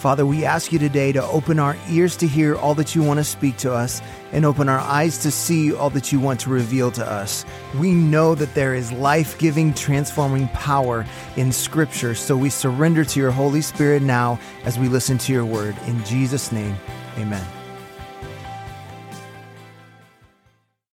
Father, we ask you today to open our ears to hear all that you want to speak to us and open our eyes to see all that you want to reveal to us. We know that there is life giving, transforming power in Scripture, so we surrender to your Holy Spirit now as we listen to your word. In Jesus' name, amen.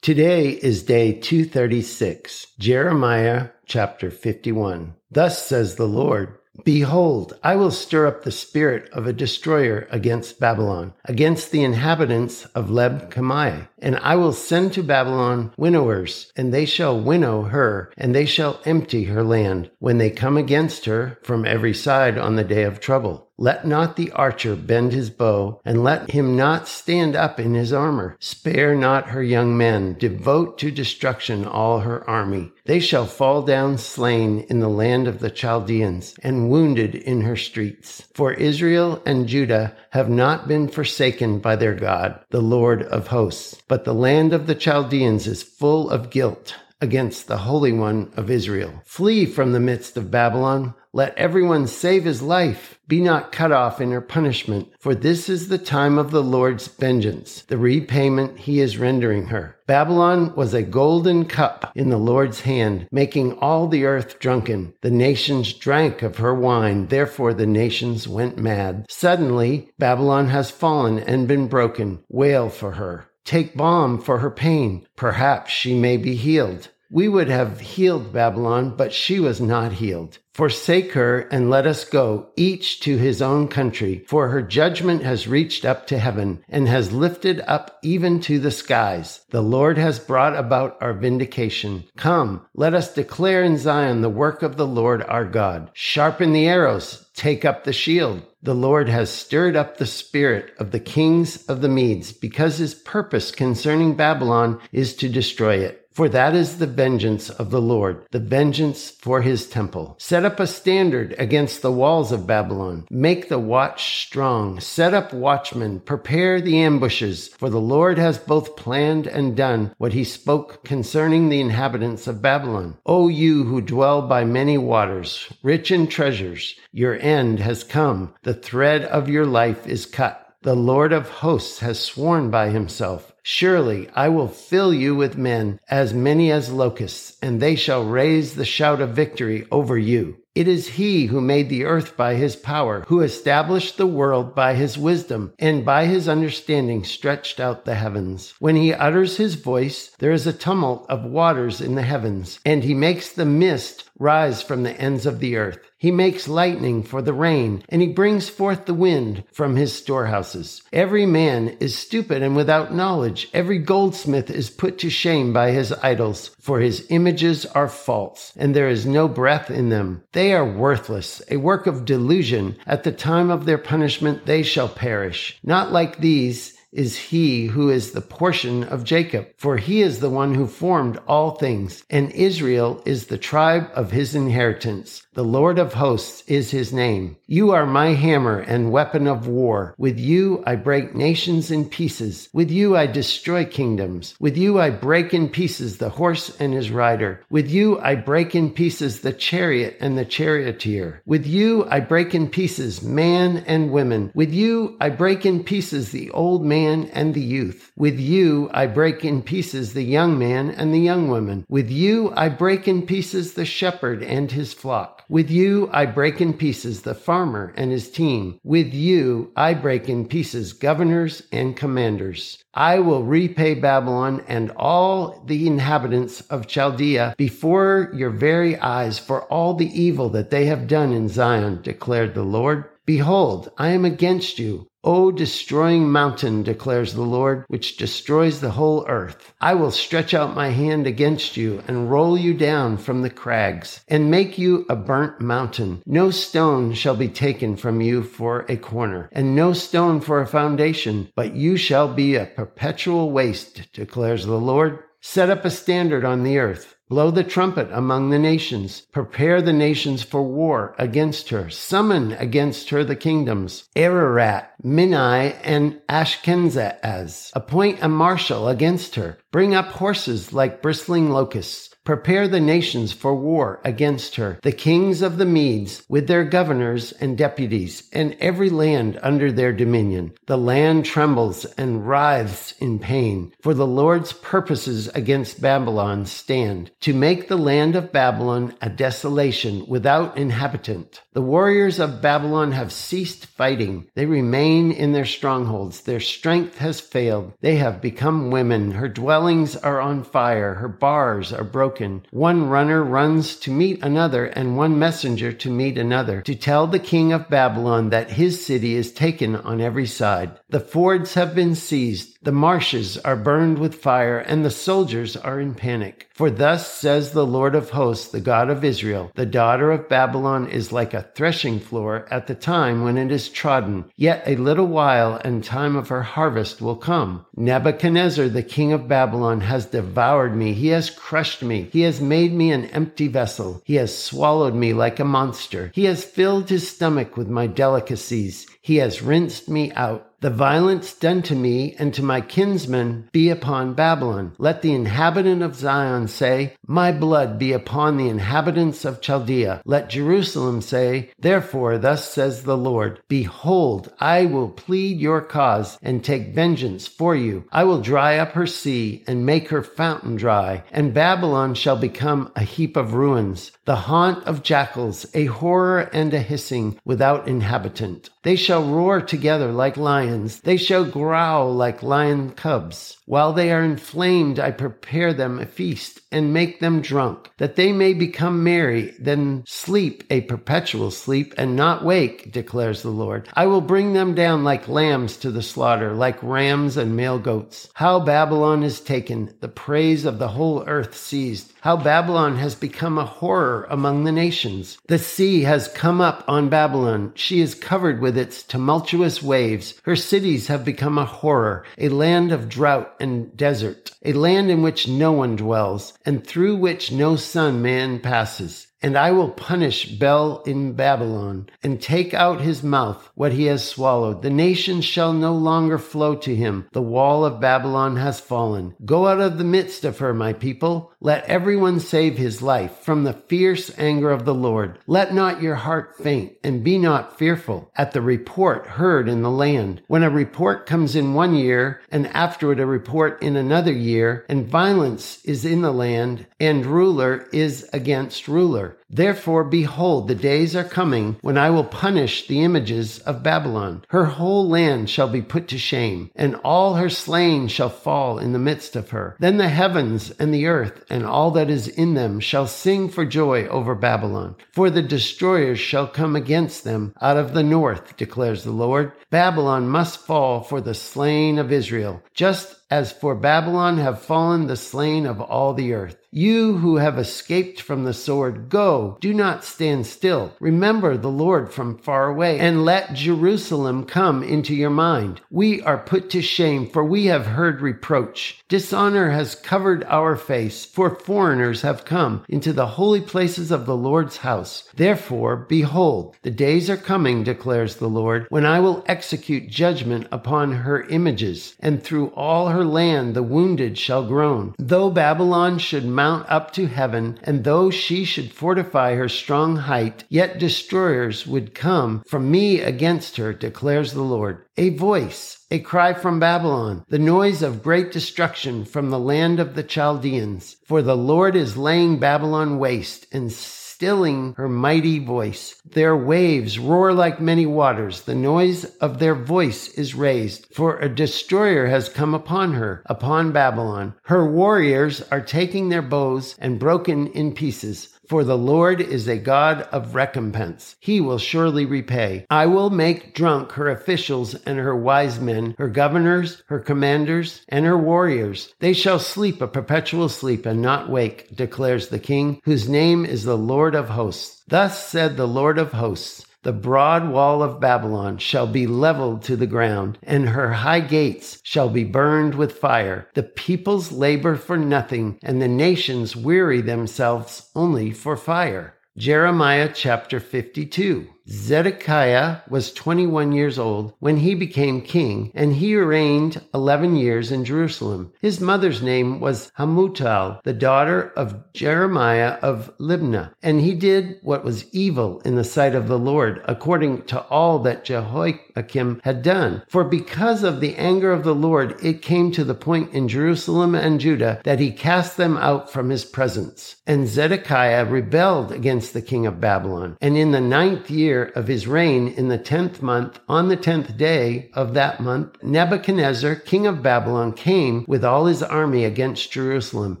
Today is day 236, Jeremiah chapter 51. Thus says the Lord. Behold, I will stir up the spirit of a destroyer against Babylon, against the inhabitants of Leb Kamai. And I will send to Babylon winnowers, and they shall winnow her, and they shall empty her land, when they come against her from every side on the day of trouble. Let not the archer bend his bow, and let him not stand up in his armor. Spare not her young men, devote to destruction all her army. They shall fall down slain in the land of the Chaldeans, and wounded in her streets. For Israel and Judah have not been forsaken by their God, the Lord of hosts. But the land of the Chaldeans is full of guilt against the Holy One of Israel. Flee from the midst of Babylon. Let everyone save his life. Be not cut off in her punishment, for this is the time of the Lord's vengeance, the repayment he is rendering her. Babylon was a golden cup in the Lord's hand, making all the earth drunken. The nations drank of her wine, therefore the nations went mad. Suddenly, Babylon has fallen and been broken. Wail for her. Take balm for her pain. Perhaps she may be healed. We would have healed Babylon, but she was not healed. Forsake her and let us go, each to his own country, for her judgment has reached up to heaven and has lifted up even to the skies. The Lord has brought about our vindication. Come, let us declare in Zion the work of the Lord our God. Sharpen the arrows, take up the shield. The Lord has stirred up the spirit of the kings of the Medes, because his purpose concerning Babylon is to destroy it. For that is the vengeance of the Lord, the vengeance for his temple. Set up a standard against the walls of Babylon. Make the watch strong. Set up watchmen. Prepare the ambushes. For the Lord has both planned and done what he spoke concerning the inhabitants of Babylon. O you who dwell by many waters, rich in treasures, your end has come. The thread of your life is cut. The Lord of hosts has sworn by himself. Surely I will fill you with men, as many as locusts, and they shall raise the shout of victory over you. It is he who made the earth by his power, who established the world by his wisdom, and by his understanding stretched out the heavens. When he utters his voice, there is a tumult of waters in the heavens, and he makes the mist rise from the ends of the earth. He makes lightning for the rain, and he brings forth the wind from his storehouses. Every man is stupid and without knowledge. Every goldsmith is put to shame by his idols, for his images are false, and there is no breath in them. They are worthless, a work of delusion. At the time of their punishment they shall perish. Not like these is he who is the portion of Jacob, for he is the one who formed all things, and Israel is the tribe of his inheritance. The Lord of hosts is his name. You are my hammer and weapon of war. With you I break nations in pieces. With you I destroy kingdoms. With you I break in pieces the horse and his rider. With you I break in pieces the chariot and the charioteer. With you I break in pieces man and women. With you I break in pieces the old man and the youth. With you I break in pieces the young man and the young woman. With you I break in pieces the shepherd and his flock. With you, I break in pieces the farmer and his team. With you, I break in pieces governors and commanders. I will repay Babylon and all the inhabitants of Chaldea before your very eyes for all the evil that they have done in Zion, declared the Lord. Behold, I am against you, O destroying mountain, declares the Lord, which destroys the whole earth. I will stretch out my hand against you and roll you down from the crags and make you a burnt mountain. No stone shall be taken from you for a corner and no stone for a foundation, but you shall be a perpetual waste, declares the Lord. Set up a standard on the earth Blow the trumpet among the nations. Prepare the nations for war against her. Summon against her the kingdoms. Ararat, Minni, and Ashkenaz. Appoint a marshal against her. Bring up horses like bristling locusts. Prepare the nations for war against her, the kings of the Medes with their governors and deputies, and every land under their dominion. The land trembles and writhes in pain, for the Lord's purposes against Babylon stand, to make the land of Babylon a desolation without inhabitant. The warriors of Babylon have ceased fighting. They remain in their strongholds. Their strength has failed. They have become women. Her dwellings are on fire. Her bars are broken broken. One runner runs to meet another, and one messenger to meet another, to tell the king of Babylon that his city is taken on every side. The fords have been seized, the marshes are burned with fire, and the soldiers are in panic. For thus says the Lord of hosts, the God of Israel, the daughter of Babylon is like a threshing floor at the time when it is trodden. Yet a little while, and time of her harvest will come. Nebuchadnezzar, the king of Babylon, has devoured me. He has crushed me. He has made me an empty vessel. He has swallowed me like a monster. He has filled his stomach with my delicacies. He has rinsed me out. The violence done to me and to my kinsmen be upon Babylon. Let the inhabitant of Zion say, My blood be upon the inhabitants of Chaldea. Let Jerusalem say, Therefore, thus says the Lord, Behold, I will plead your cause and take vengeance for you. I will dry up her sea and make her fountain dry, and Babylon shall become a heap of ruins, the haunt of jackals, a horror and a hissing without inhabitant. They shall roar together like lions. They shall growl like lion cubs. While they are inflamed, I prepare them a feast and make them drunk, that they may become merry, then sleep a perpetual sleep and not wake, declares the Lord. I will bring them down like lambs to the slaughter, like rams and male goats. How Babylon is taken, the praise of the whole earth seized. How Babylon has become a horror among the nations. The sea has come up on Babylon. She is covered with its tumultuous waves. Her cities have become a horror, a land of drought and desert, a land in which no one dwells, and through which no son man passes. And I will punish Bel in Babylon, and take out his mouth what he has swallowed. The nations shall no longer flow to him. The wall of Babylon has fallen. Go out of the midst of her, my people. Let everyone save his life from the fierce anger of the Lord. Let not your heart faint, and be not fearful at the report heard in the land. When a report comes in one year, and afterward a report in another year, and violence is in the land, and ruler is against ruler there Therefore, behold, the days are coming when I will punish the images of Babylon. Her whole land shall be put to shame, and all her slain shall fall in the midst of her. Then the heavens and the earth and all that is in them shall sing for joy over Babylon. For the destroyers shall come against them out of the north, declares the Lord. Babylon must fall for the slain of Israel, just as for Babylon have fallen the slain of all the earth. You who have escaped from the sword, go, do not stand still. Remember the Lord from far away, and let Jerusalem come into your mind. We are put to shame, for we have heard reproach. Dishonor has covered our face, for foreigners have come into the holy places of the Lord's house. Therefore, behold, the days are coming, declares the Lord, when I will execute judgment upon her images, and through all her land the wounded shall groan. Though Babylon should mount up to heaven, and though she should fortify her strong height, yet destroyers would come from me against her, declares the Lord. A voice, a cry from Babylon, the noise of great destruction from the land of the Chaldeans. For the Lord is laying Babylon waste and stilling her mighty voice. Their waves roar like many waters. The noise of their voice is raised, for a destroyer has come upon her, upon Babylon. Her warriors are taking their bows and broken in pieces. For the Lord is a God of recompense. He will surely repay. I will make drunk her officials and her wise men, her governors, her commanders, and her warriors. They shall sleep a perpetual sleep and not wake, declares the King, whose name is the Lord of hosts. Thus said the Lord of hosts. The broad wall of Babylon shall be leveled to the ground, and her high gates shall be burned with fire. The peoples labor for nothing, and the nations weary themselves only for fire. Jeremiah chapter 52. Zedekiah was 21 years old when he became king, and he reigned 11 years in Jerusalem. His mother's name was Hamutal, the daughter of Jeremiah of Libnah, and he did what was evil in the sight of the Lord, according to all that Jehoiakim had done. For because of the anger of the Lord, it came to the point in Jerusalem and Judah that he cast them out from his presence. And Zedekiah rebelled against the king of Babylon, and in the ninth year year of his reign in the tenth month, on the tenth day of that month, Nebuchadnezzar, king of Babylon, came with all his army against Jerusalem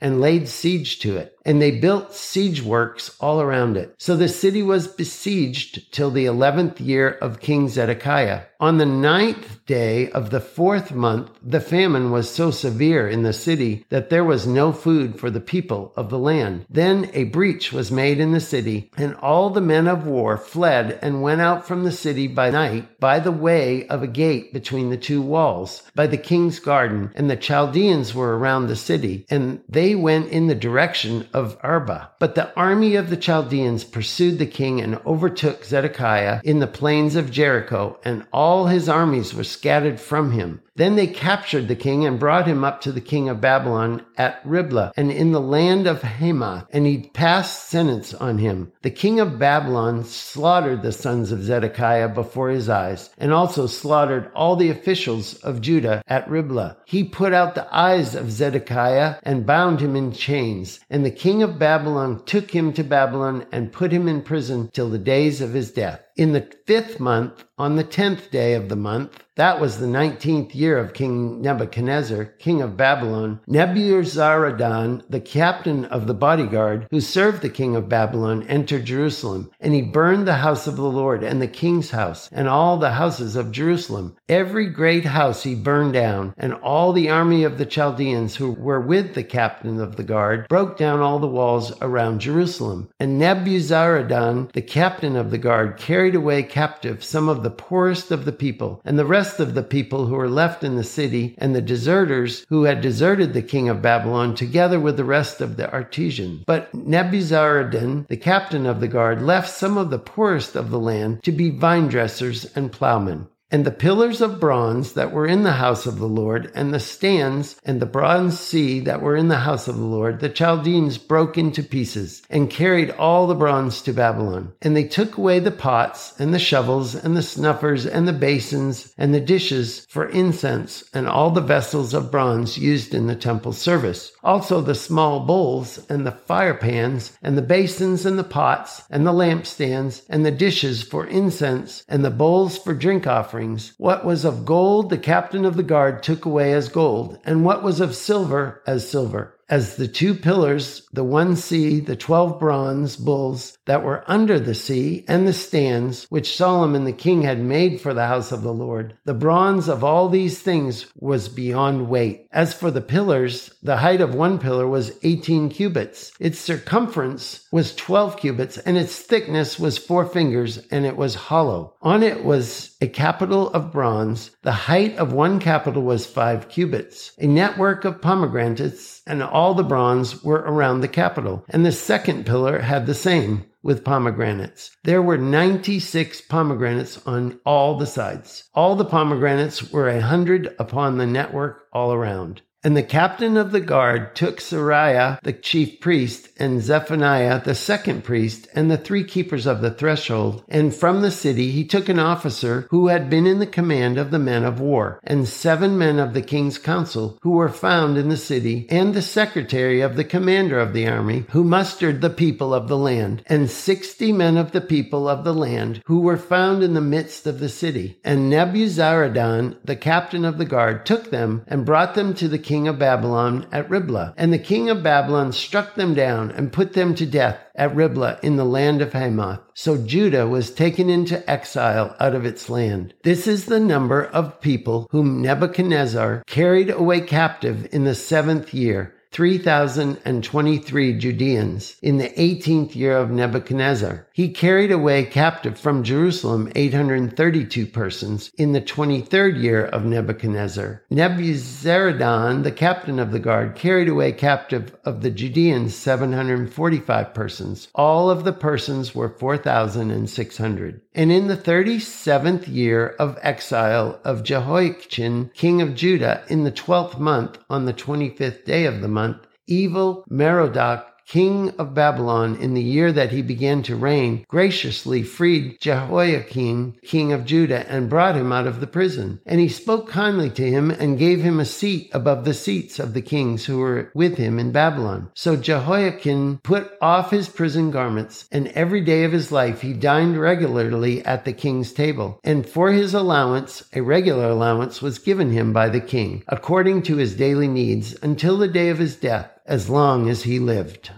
and laid siege to it and they built siege works all around it. So the city was besieged till the eleventh year of King Zedekiah. On the ninth day of the fourth month, the famine was so severe in the city that there was no food for the people of the land. Then a breach was made in the city, and all the men of war fled and went out from the city by night by the way of a gate between the two walls, by the king's garden, and the Chaldeans were around the city, and they went in the direction of Arabah. But the army of the Chaldeans pursued the king and overtook Zedekiah in the plains of Jericho, and all his armies were scattered from him. Then they captured the king and brought him up to the king of Babylon at Riblah and in the land of Hamath, and he passed sentence on him. The king of Babylon slaughtered the sons of Zedekiah before his eyes, and also slaughtered all the officials of Judah at Riblah. He put out the eyes of Zedekiah and bound him in chains, and the king of Babylon took him to Babylon and put him in prison till the days of his death. In the fifth month, on the tenth day of the month, that was the nineteenth year of King Nebuchadnezzar, king of Babylon. Nebuzaradan, the captain of the bodyguard who served the king of Babylon, entered Jerusalem, and he burned the house of the Lord and the king's house and all the houses of Jerusalem. Every great house he burned down, and all the army of the Chaldeans who were with the captain of the guard broke down all the walls around Jerusalem. And Nebuzaradan, the captain of the guard, carried away captive some of the poorest of the people, and the rest rest of the people who were left in the city, and the deserters who had deserted the king of Babylon, together with the rest of the artisans. But Nebuzaradan, the captain of the guard, left some of the poorest of the land to be vine dressers and plowmen. And the pillars of bronze that were in the house of the Lord, and the stands and the bronze sea that were in the house of the Lord, the Chaldeans broke into pieces and carried all the bronze to Babylon. And they took away the pots and the shovels and the snuffers and the basins and the dishes for incense and all the vessels of bronze used in the temple service. Also the small bowls and the fire pans and the basins and the pots and the lampstands and the dishes for incense and the bowls for drink offerings offerings. What was of gold, the captain of the guard took away as gold, and what was of silver, as silver as the two pillars, the one sea, the twelve bronze bulls that were under the sea, and the stands which Solomon the king had made for the house of the Lord. The bronze of all these things was beyond weight. As for the pillars, the height of one pillar was 18 cubits. Its circumference was 12 cubits, and its thickness was four fingers, and it was hollow. On it was a capital of bronze. The height of one capital was five cubits. A network of pomegranates and all the bronze were around the capital. And the second pillar had the same with pomegranates. There were 96 pomegranates on all the sides. All the pomegranates were a hundred upon the network all around. And the captain of the guard took Seraiah the chief priest, and Zephaniah the second priest, and the three keepers of the threshold. And from the city he took an officer who had been in the command of the men of war, and seven men of the king's council who were found in the city, and the secretary of the commander of the army, who mustered the people of the land, and sixty men of the people of the land who were found in the midst of the city. And Nebuzaradan, the captain of the guard, took them and brought them to the king king of Babylon at Riblah. And the king of Babylon struck them down and put them to death at Riblah in the land of Hamath. So Judah was taken into exile out of its land. This is the number of people whom Nebuchadnezzar carried away captive in the seventh year 3,023 Judeans in the 18th year of Nebuchadnezzar. He carried away captive from Jerusalem 832 persons in the 23rd year of Nebuchadnezzar. Nebuzaradan, the captain of the guard, carried away captive of the Judeans 745 persons. All of the persons were 4,600. And in the 37th year of exile of Jehoiachin, king of Judah, in the 12th month, on the 25th day of the month, evil Merodach king of Babylon, in the year that he began to reign, graciously freed Jehoiakim, king of Judah, and brought him out of the prison. And he spoke kindly to him and gave him a seat above the seats of the kings who were with him in Babylon. So Jehoiakim put off his prison garments, and every day of his life he dined regularly at the king's table. And for his allowance, a regular allowance was given him by the king, according to his daily needs, until the day of his death as long as he lived.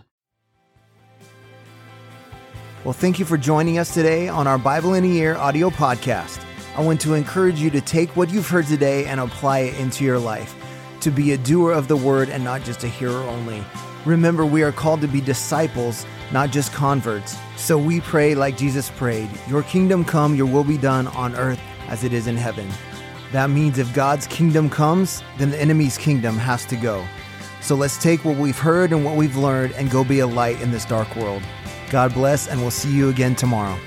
Well, thank you for joining us today on our Bible in a Year audio podcast. I want to encourage you to take what you've heard today and apply it into your life, to be a doer of the word and not just a hearer only. Remember, we are called to be disciples, not just converts. So we pray like Jesus prayed Your kingdom come, your will be done on earth as it is in heaven. That means if God's kingdom comes, then the enemy's kingdom has to go. So let's take what we've heard and what we've learned and go be a light in this dark world. God bless, and we'll see you again tomorrow.